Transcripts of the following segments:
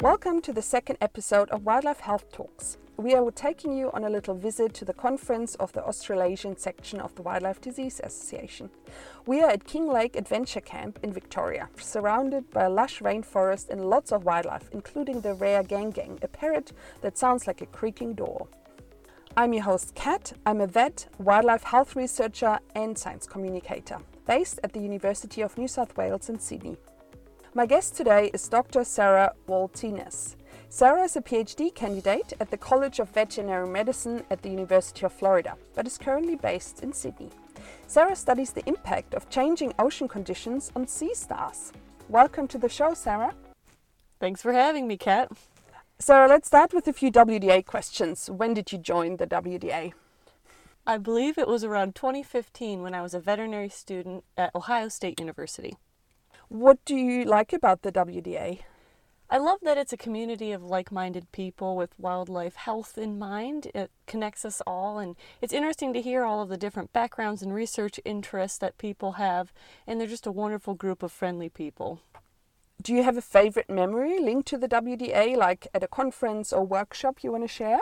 Welcome to the second episode of Wildlife Health Talks. We are taking you on a little visit to the conference of the Australasian section of the Wildlife Disease Association. We are at Kinglake Adventure Camp in Victoria, surrounded by a lush rainforest and lots of wildlife, including the rare gang gang, a parrot that sounds like a creaking door. I'm your host, Kat. I'm a vet, wildlife health researcher, and science communicator, based at the University of New South Wales in Sydney. My guest today is Dr. Sarah Wahltinez. Sarah is a PhD candidate at the College of Veterinary Medicine at the University of Florida, but is currently based in Sydney. Sarah studies the impact of changing ocean conditions on sea stars. Welcome to the show, Sarah. Thanks for having me, Kat. Sarah, let's start with a few WDA questions. When did you join the WDA? I believe it was around 2015 when I was a veterinary student at Ohio State University. What do you like about the WDA? I love that it's a community of like minded people with wildlife health in mind. It connects us all, and it's interesting to hear all of the different backgrounds and research interests that people have, and they're just a wonderful group of friendly people. Do you have a favorite memory linked to the WDA, like at a conference or workshop you want to share?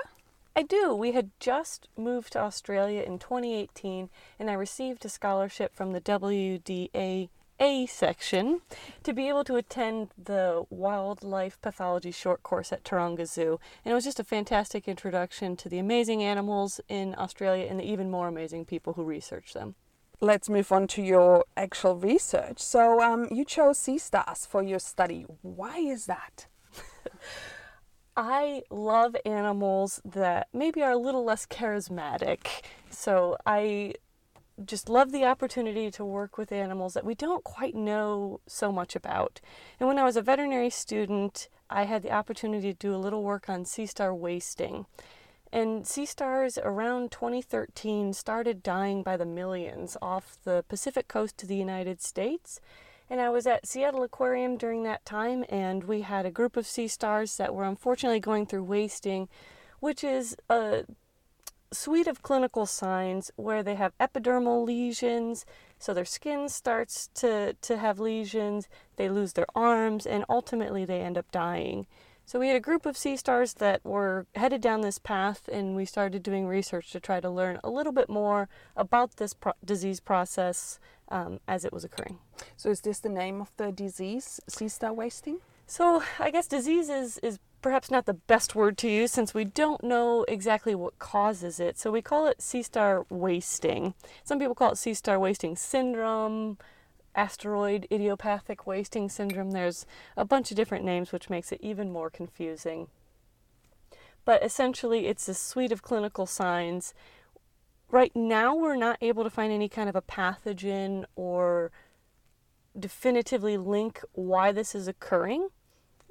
I do. We had just moved to Australia in 2018, and I received a scholarship from the WDA a section to be able to attend the wildlife pathology short course at Taronga Zoo. And it was just a fantastic introduction to the amazing animals in Australia and the even more amazing people who research them. Let's move on to your actual research. So, um, you chose sea stars for your study. Why is that? I love animals that maybe are a little less charismatic. So, I just love the opportunity to work with animals that we don't quite know so much about. And when I was a veterinary student, I had the opportunity to do a little work on sea star wasting. And sea stars around 2013 started dying by the millions off the Pacific coast of the United States. And I was at Seattle Aquarium during that time, and we had a group of sea stars that were unfortunately going through wasting, which is a suite of clinical signs where they have epidermal lesions, so their skin starts to, to have lesions, they lose their arms, and ultimately they end up dying. So we had a group of sea stars that were headed down this path, and we started doing research to try to learn a little bit more about this pro- disease process um, as it was occurring. So is this the name of the disease, sea star wasting? So I guess disease is, is perhaps not the best word to use since we don't know exactly what causes it. So we call it sea star wasting. Some people call it sea star wasting syndrome, asteroid idiopathic wasting syndrome. There's a bunch of different names which makes it even more confusing. But essentially, it's a suite of clinical signs. Right now, we're not able to find any kind of a pathogen or definitively link why this is occurring.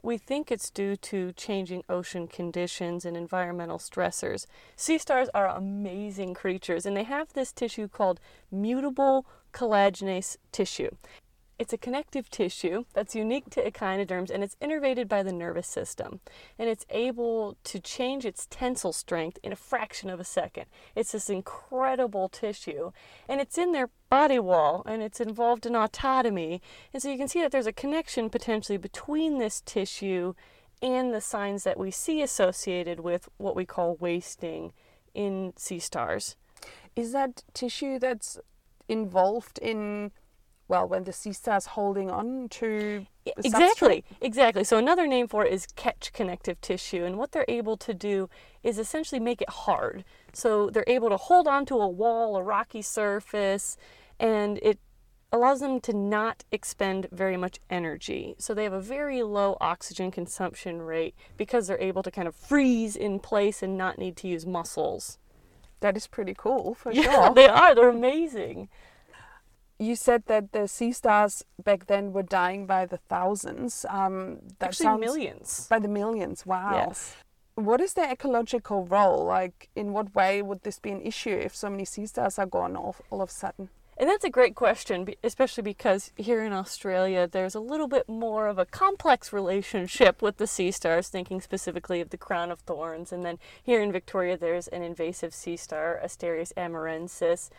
We think it's due to changing ocean conditions and environmental stressors. Sea stars are amazing creatures, and they have this tissue called mutable collagenous tissue. It's a connective tissue that's unique to echinoderms and it's innervated by the nervous system. And it's able to change its tensile strength in a fraction of a second. It's this incredible tissue. And it's in their body wall and it's involved in autotomy. And so you can see that there's a connection potentially between this tissue and the signs that we see associated with what we call wasting in sea stars. Is that tissue that's involved in well when the sea star's holding on to exactly substrate. exactly so another name for it is catch connective tissue and what they're able to do is essentially make it hard so they're able to hold on to a wall a rocky surface and it allows them to not expend very much energy. So they have a very low oxygen consumption rate because they're able to kind of freeze in place and not need to use muscles. That is pretty cool for yeah, sure. they are. They're amazing you said that the sea stars back then were dying by the thousands. Um, that Actually, sounds millions. By the millions. Wow. Yes. What is their ecological role? Like, in what way would this be an issue if so many sea stars are gone all, all of a sudden? And that's a great question, especially because here in Australia, there's a little bit more of a complex relationship with the sea stars, thinking specifically of the crown of thorns. And then here in Victoria, there's an invasive sea star, Asterias amurensis,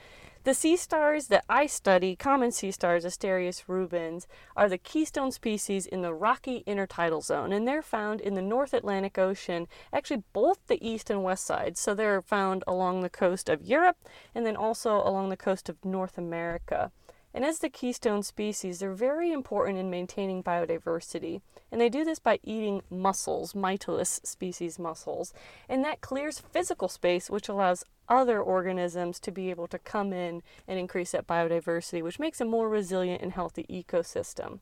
The sea stars that I study, common sea stars, Asterias rubens, are the keystone species in the rocky intertidal zone, and they're found in the North Atlantic Ocean, actually both the east and west sides. So they're found along the coast of Europe and then also along the coast of North America. And as the keystone species, they're very important in maintaining biodiversity. And they do this by eating mussels, Mytilus species mussels. And that clears physical space, which allows other organisms to be able to come in and increase that biodiversity, which makes a more resilient and healthy ecosystem.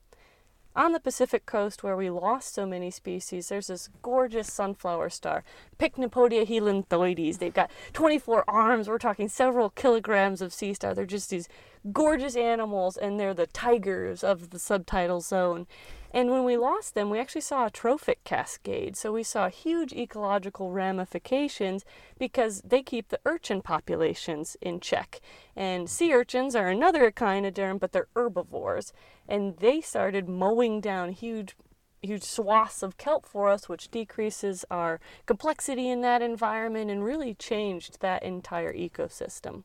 On the Pacific coast, where we lost so many species, there's this gorgeous sunflower star, Pycnopodia helianthoides. They've got 24 arms. We're talking several kilograms of sea star. They're just these gorgeous animals, and they're the tigers of the subtidal zone. And when we lost them, we actually saw a trophic cascade. So we saw huge ecological ramifications because they keep the urchin populations in check. And sea urchins are another echinoderm, but they're herbivores. And they started mowing down huge huge swaths of kelp for us, which decreases our complexity in that environment and really changed that entire ecosystem.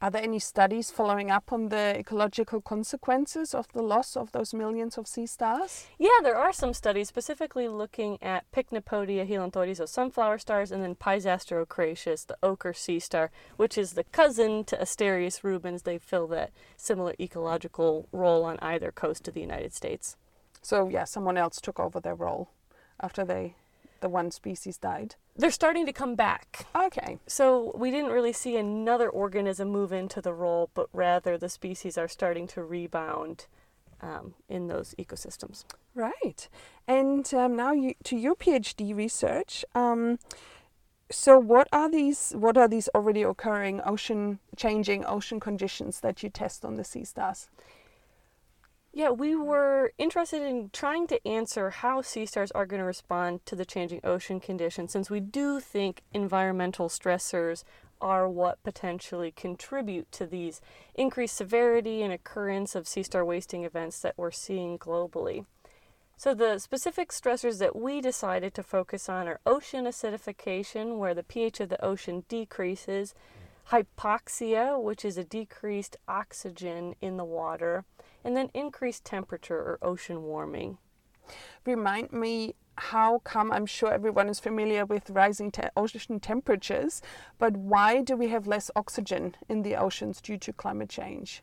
Are there any studies following up on the ecological consequences of the loss of those millions of sea stars? Yeah, there are some studies specifically looking at Pycnopodia helianthoides, so sunflower stars, and then Pisaster ochraceus, the ochre sea star, which is the cousin to Asterias rubens. They fill that similar ecological role on either coast of the United States. So, yeah, someone else took over their role after they the one species died? They're starting to come back. Okay. So we didn't really see another organism move into the role, but rather the species are starting to rebound um, in those ecosystems. Right. And um, now you, to your PhD research. Um, so what are these what are these already occurring ocean changing ocean conditions that you test on the sea stars? Yeah, we were interested in trying to answer how sea stars are going to respond to the changing ocean conditions, since we do think environmental stressors are what potentially contribute to these increased severity and occurrence of sea star wasting events that we're seeing globally. So, the specific stressors that we decided to focus on are ocean acidification, where the pH of the ocean decreases, hypoxia, which is a decreased oxygen in the water, and then increased temperature or ocean warming. Remind me how come I'm sure everyone is familiar with rising te- ocean temperatures, but why do we have less oxygen in the oceans due to climate change?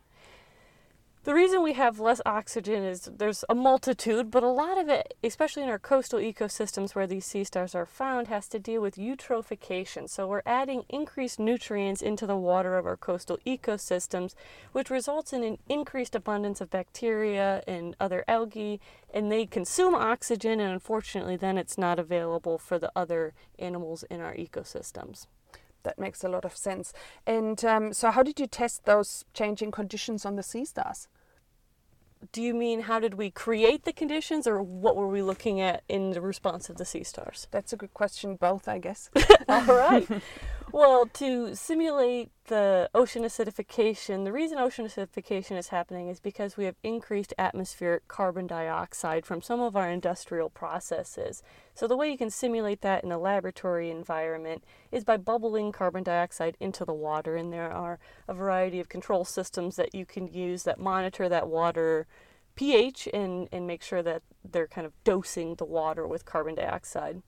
The reason we have less oxygen is there's a multitude, but a lot of it, especially in our coastal ecosystems where these sea stars are found, has to deal with eutrophication. So we're adding increased nutrients into the water of our coastal ecosystems, which results in an increased abundance of bacteria and other algae, and they consume oxygen, and unfortunately, then it's not available for the other animals in our ecosystems that makes a lot of sense. And um, so, how did you test those changing conditions on the sea stars? Do you mean how did we create the conditions or what were we looking at in the response of the sea stars? That's a good question, both, I guess. All right. Well, to simulate the ocean acidification, the reason ocean acidification is happening is because we have increased atmospheric carbon dioxide from some of our industrial processes. So, the way you can simulate that in a laboratory environment is by bubbling carbon dioxide into the water, and there are a variety of control systems that you can use that monitor that water pH and, and make sure that they're kind of dosing the water with carbon dioxide.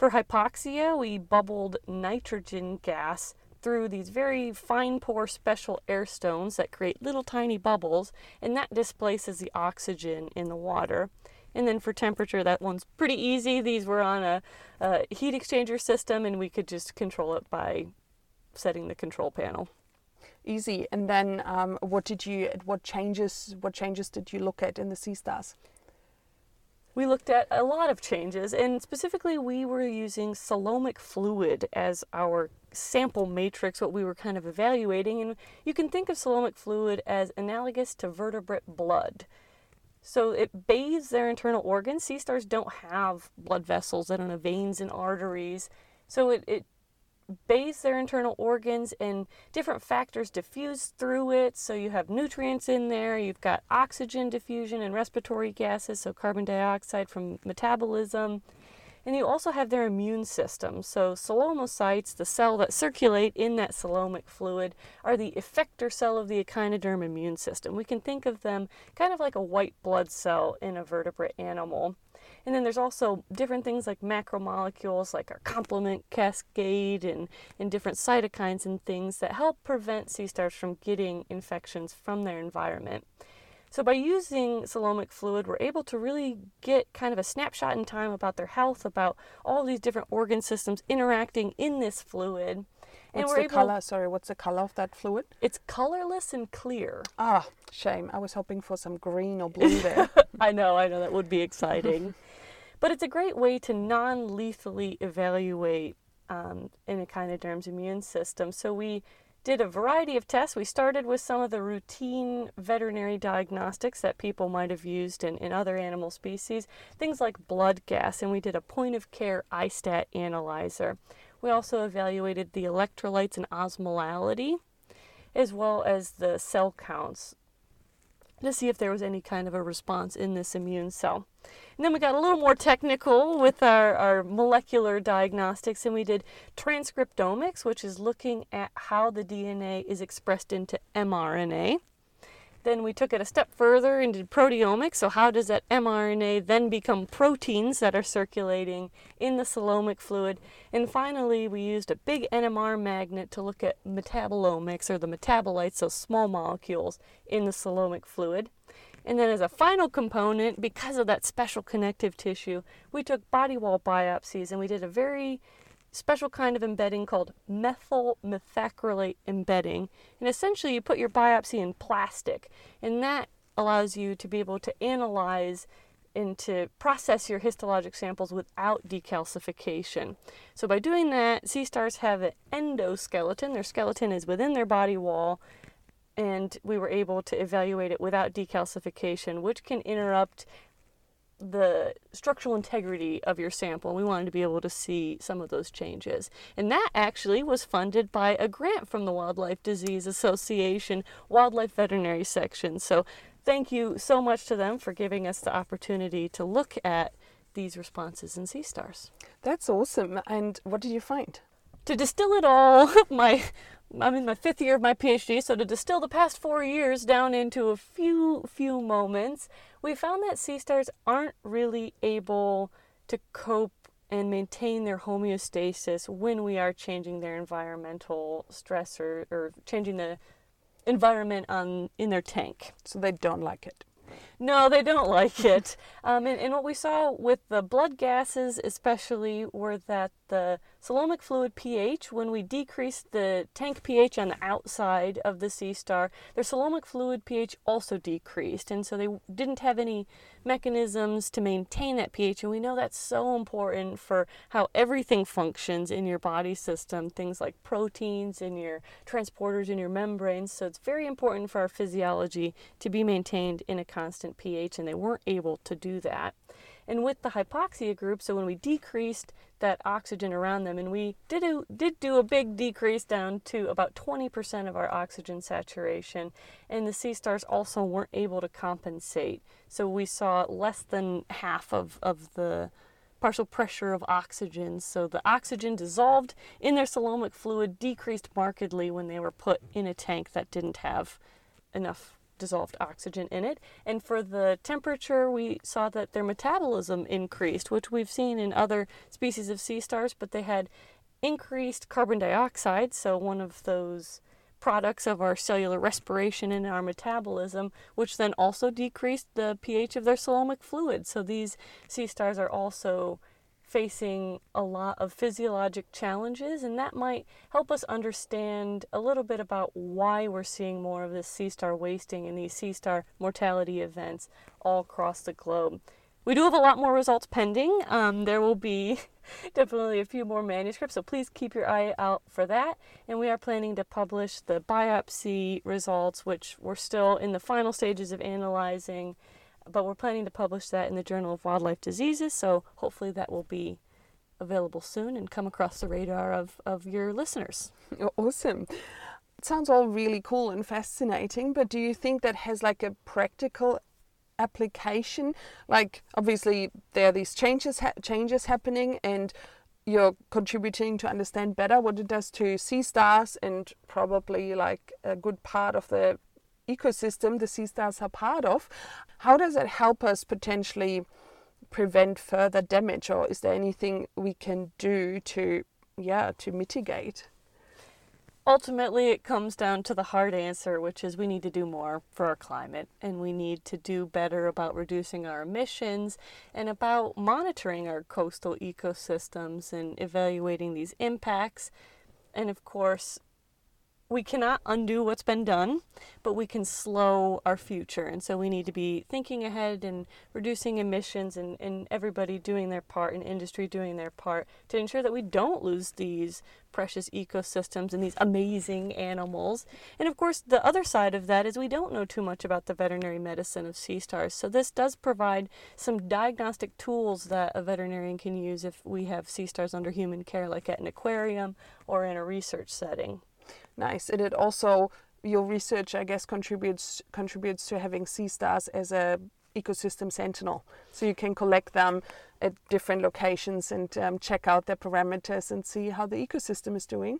For hypoxia, we bubbled nitrogen gas through these very fine pore special air stones that create little tiny bubbles, and that displaces the oxygen in the water. And then for temperature, that one's pretty easy. These were on a, a heat exchanger system, and we could just control it by setting the control panel. Easy. And then, um, what did you? What changes? What changes did you look at in the sea stars? We looked at a lot of changes, and specifically, we were using coelomic fluid as our sample matrix, what we were kind of evaluating. And you can think of coelomic fluid as analogous to vertebrate blood. So it bathes their internal organs. Sea stars don't have blood vessels, they don't have veins and arteries. So it, it bathes their internal organs and different factors diffuse through it. So you have nutrients in there, you've got oxygen diffusion and respiratory gases, so carbon dioxide from metabolism. And you also have their immune system. So, coelomocytes, the cell that circulate in that coelomic fluid, are the effector cell of the echinoderm immune system. We can think of them kind of like a white blood cell in a vertebrate animal. And then there's also different things like macromolecules, like our complement cascade and, and different cytokines and things that help prevent sea stars from getting infections from their environment. So by using coelomic fluid, we're able to really get kind of a snapshot in time about their health, about all these different organ systems interacting in this fluid. And what's the able, color? Sorry, what's the color of that fluid? It's colorless and clear. Ah, shame. I was hoping for some green or blue there. I know, I know that would be exciting. but it's a great way to non-lethally evaluate um, an echinoderm's immune system. So we did a variety of tests. We started with some of the routine veterinary diagnostics that people might have used in, in other animal species, things like blood gas, and we did a point of care iStat analyzer. We also evaluated the electrolytes and osmolality, as well as the cell counts to see if there was any kind of a response in this immune cell. And then we got a little more technical with our, our molecular diagnostics, and we did transcriptomics, which is looking at how the DNA is expressed into mRNA. Then we took it a step further and did proteomics. So, how does that mRNA then become proteins that are circulating in the coelomic fluid? And finally, we used a big NMR magnet to look at metabolomics or the metabolites, so small molecules in the coelomic fluid. And then, as a final component, because of that special connective tissue, we took body wall biopsies and we did a very special kind of embedding called methyl methacrylate embedding. And essentially, you put your biopsy in plastic, and that allows you to be able to analyze and to process your histologic samples without decalcification. So, by doing that, sea stars have an endoskeleton. Their skeleton is within their body wall, and we were able to evaluate it without decalcification, which can interrupt the structural integrity of your sample. We wanted to be able to see some of those changes. And that actually was funded by a grant from the Wildlife Disease Association Wildlife Veterinary Section. So thank you so much to them for giving us the opportunity to look at these responses in sea stars. That's awesome. And what did you find? To distill it all, my I'm in my fifth year of my PhD, so to distill the past four years down into a few few moments, we found that sea stars aren't really able to cope and maintain their homeostasis when we are changing their environmental stress or, or changing the environment on in their tank. So they don't like it. No, they don't like it. Um, and, and what we saw with the blood gases, especially, were that the coelomic fluid pH, when we decreased the tank pH on the outside of the sea star, their coelomic fluid pH also decreased. And so they didn't have any mechanisms to maintain that pH. And we know that's so important for how everything functions in your body system, things like proteins in your transporters in your membranes. So it's very important for our physiology to be maintained in a constant pH, and they weren't able to do that. And with the hypoxia group, so when we decreased that oxygen around them, and we did do, did do a big decrease down to about 20% of our oxygen saturation, and the sea stars also weren't able to compensate. So we saw less than half of, of the partial pressure of oxygen. So the oxygen dissolved in their coelomic fluid decreased markedly when they were put in a tank that didn't have enough dissolved oxygen in it. And for the temperature, we saw that their metabolism increased, which we've seen in other species of sea stars, but they had increased carbon dioxide, so one of those products of our cellular respiration and our metabolism, which then also decreased the pH of their coelomic fluid. So these sea stars are also facing a lot of physiologic challenges, and that might help us understand a little bit about why we're seeing more of this sea star wasting and these sea star mortality events all across the globe. We do have a lot more results pending. Um, there will be definitely a few more manuscripts, so please keep your eye out for that. And we are planning to publish the biopsy results, which we're still in the final stages of analyzing but we're planning to publish that in the Journal of Wildlife Diseases, so hopefully that will be available soon and come across the radar of, of your listeners. Awesome. It sounds all really cool and fascinating, but do you think that has like a practical application? Like, obviously, there are these changes ha- changes happening, and you're contributing to understand better what it does to sea stars and probably like a good part of the ecosystem the sea stars are part of. How does it help us potentially prevent further damage, or is there anything we can do to, yeah, to mitigate? ultimately it comes down to the hard answer which is we need to do more for our climate and we need to do better about reducing our emissions and about monitoring our coastal ecosystems and evaluating these impacts and of course we cannot undo what's been done, but we can slow our future. And so we need to be thinking ahead and reducing emissions and, and everybody doing their part and industry doing their part to ensure that we don't lose these precious ecosystems and these amazing animals. And of course, the other side of that is we don't know too much about the veterinary medicine of sea stars. So this does provide some diagnostic tools that a veterinarian can use if we have sea stars under human care, like at an aquarium or in a research setting nice. And it also your research, I guess, contributes contributes to having sea stars as a ecosystem sentinel. So you can collect them at different locations and um, check out their parameters and see how the ecosystem is doing.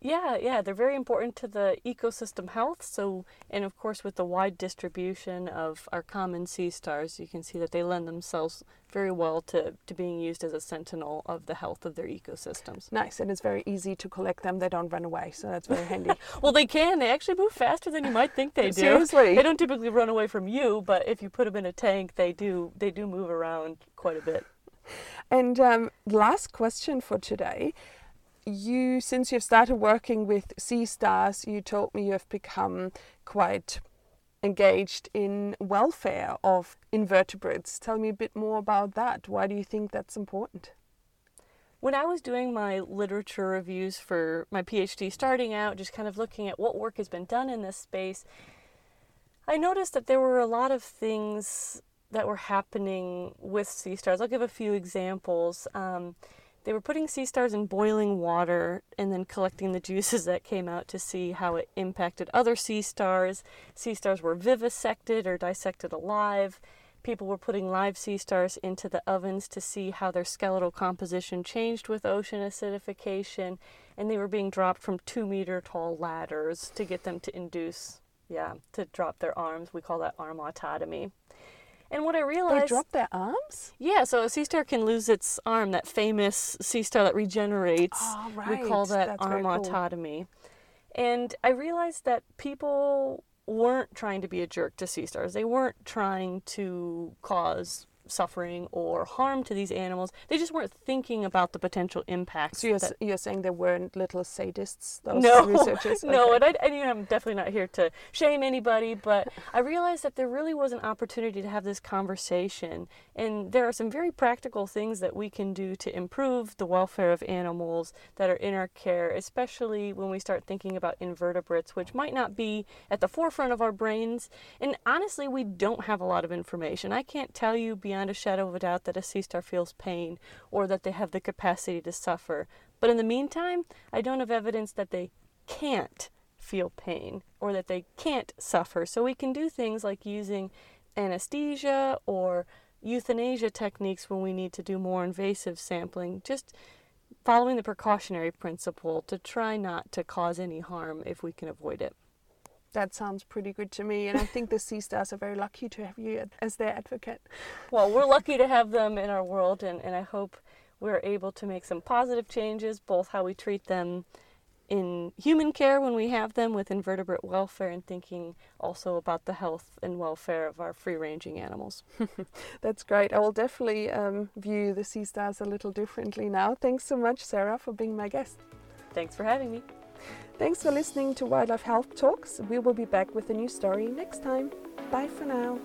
Yeah, yeah, they're very important to the ecosystem health. So, and of course, with the wide distribution of our common sea stars, you can see that they lend themselves very well to, to being used as a sentinel of the health of their ecosystems. Nice, and it's very easy to collect them. They don't run away, so that's very handy. well, they can. They actually move faster than you might think they do. Seriously, they don't typically run away from you, but if you put them in a tank, they do. They do move around quite a bit. And um, last question for today you, since you've started working with Sea Stars, you told me you have become quite engaged in welfare of invertebrates. Tell me a bit more about that. Why do you think that's important? When I was doing my literature reviews for my PhD, starting out, just kind of looking at what work has been done in this space, I noticed that there were a lot of things that were happening with sea stars. I'll give a few examples. Um, they were putting sea stars in boiling water and then collecting the juices that came out to see how it impacted other sea stars. Sea stars were vivisected or dissected alive. People were putting live sea stars into the ovens to see how their skeletal composition changed with ocean acidification, and they were being dropped from two meter tall ladders to get them to induce, yeah, to drop their arms. We call that arm autotomy. And what I realized They drop their arms? Yeah, so a sea star can lose its arm, that famous sea star that regenerates. Oh, right. We call that That's arm cool. autotomy. And I realized that people weren't trying to be a jerk to sea stars. They weren't trying to cause suffering or harm to these animals. They just weren't thinking about the potential impacts. So you're, that... you're saying they weren't little sadists, those no, researchers? no, and, I, and you know, I'm definitely not here to shame anybody, but I realized that there really was an opportunity to have this conversation, and there are some very practical things that we can do to improve the welfare of animals that are in our care, especially when we start thinking about invertebrates, which might not be at the forefront of our brains. And honestly, we don't have a lot of information. I can't tell you beyond beyond a shadow of a doubt that a sea star feels pain or that they have the capacity to suffer. But in the meantime, I don't have evidence that they can't feel pain or that they can't suffer. So we can do things like using anesthesia or euthanasia techniques when we need to do more invasive sampling, just following the precautionary principle to try not to cause any harm if we can avoid it. That sounds pretty good to me, and I think the sea stars are very lucky to have you as their advocate. Well, we're lucky to have them in our world, and, and I hope we're able to make some positive changes, both how we treat them in human care when we have them with invertebrate welfare and thinking also about the health and welfare of our free ranging animals. That's great. I will definitely um, view the sea stars a little differently now. Thanks so much, Sarah, for being my guest. Thanks for having me. Thanks for listening to Wildlife Health Talks. We will be back with a new story next time. Bye for now.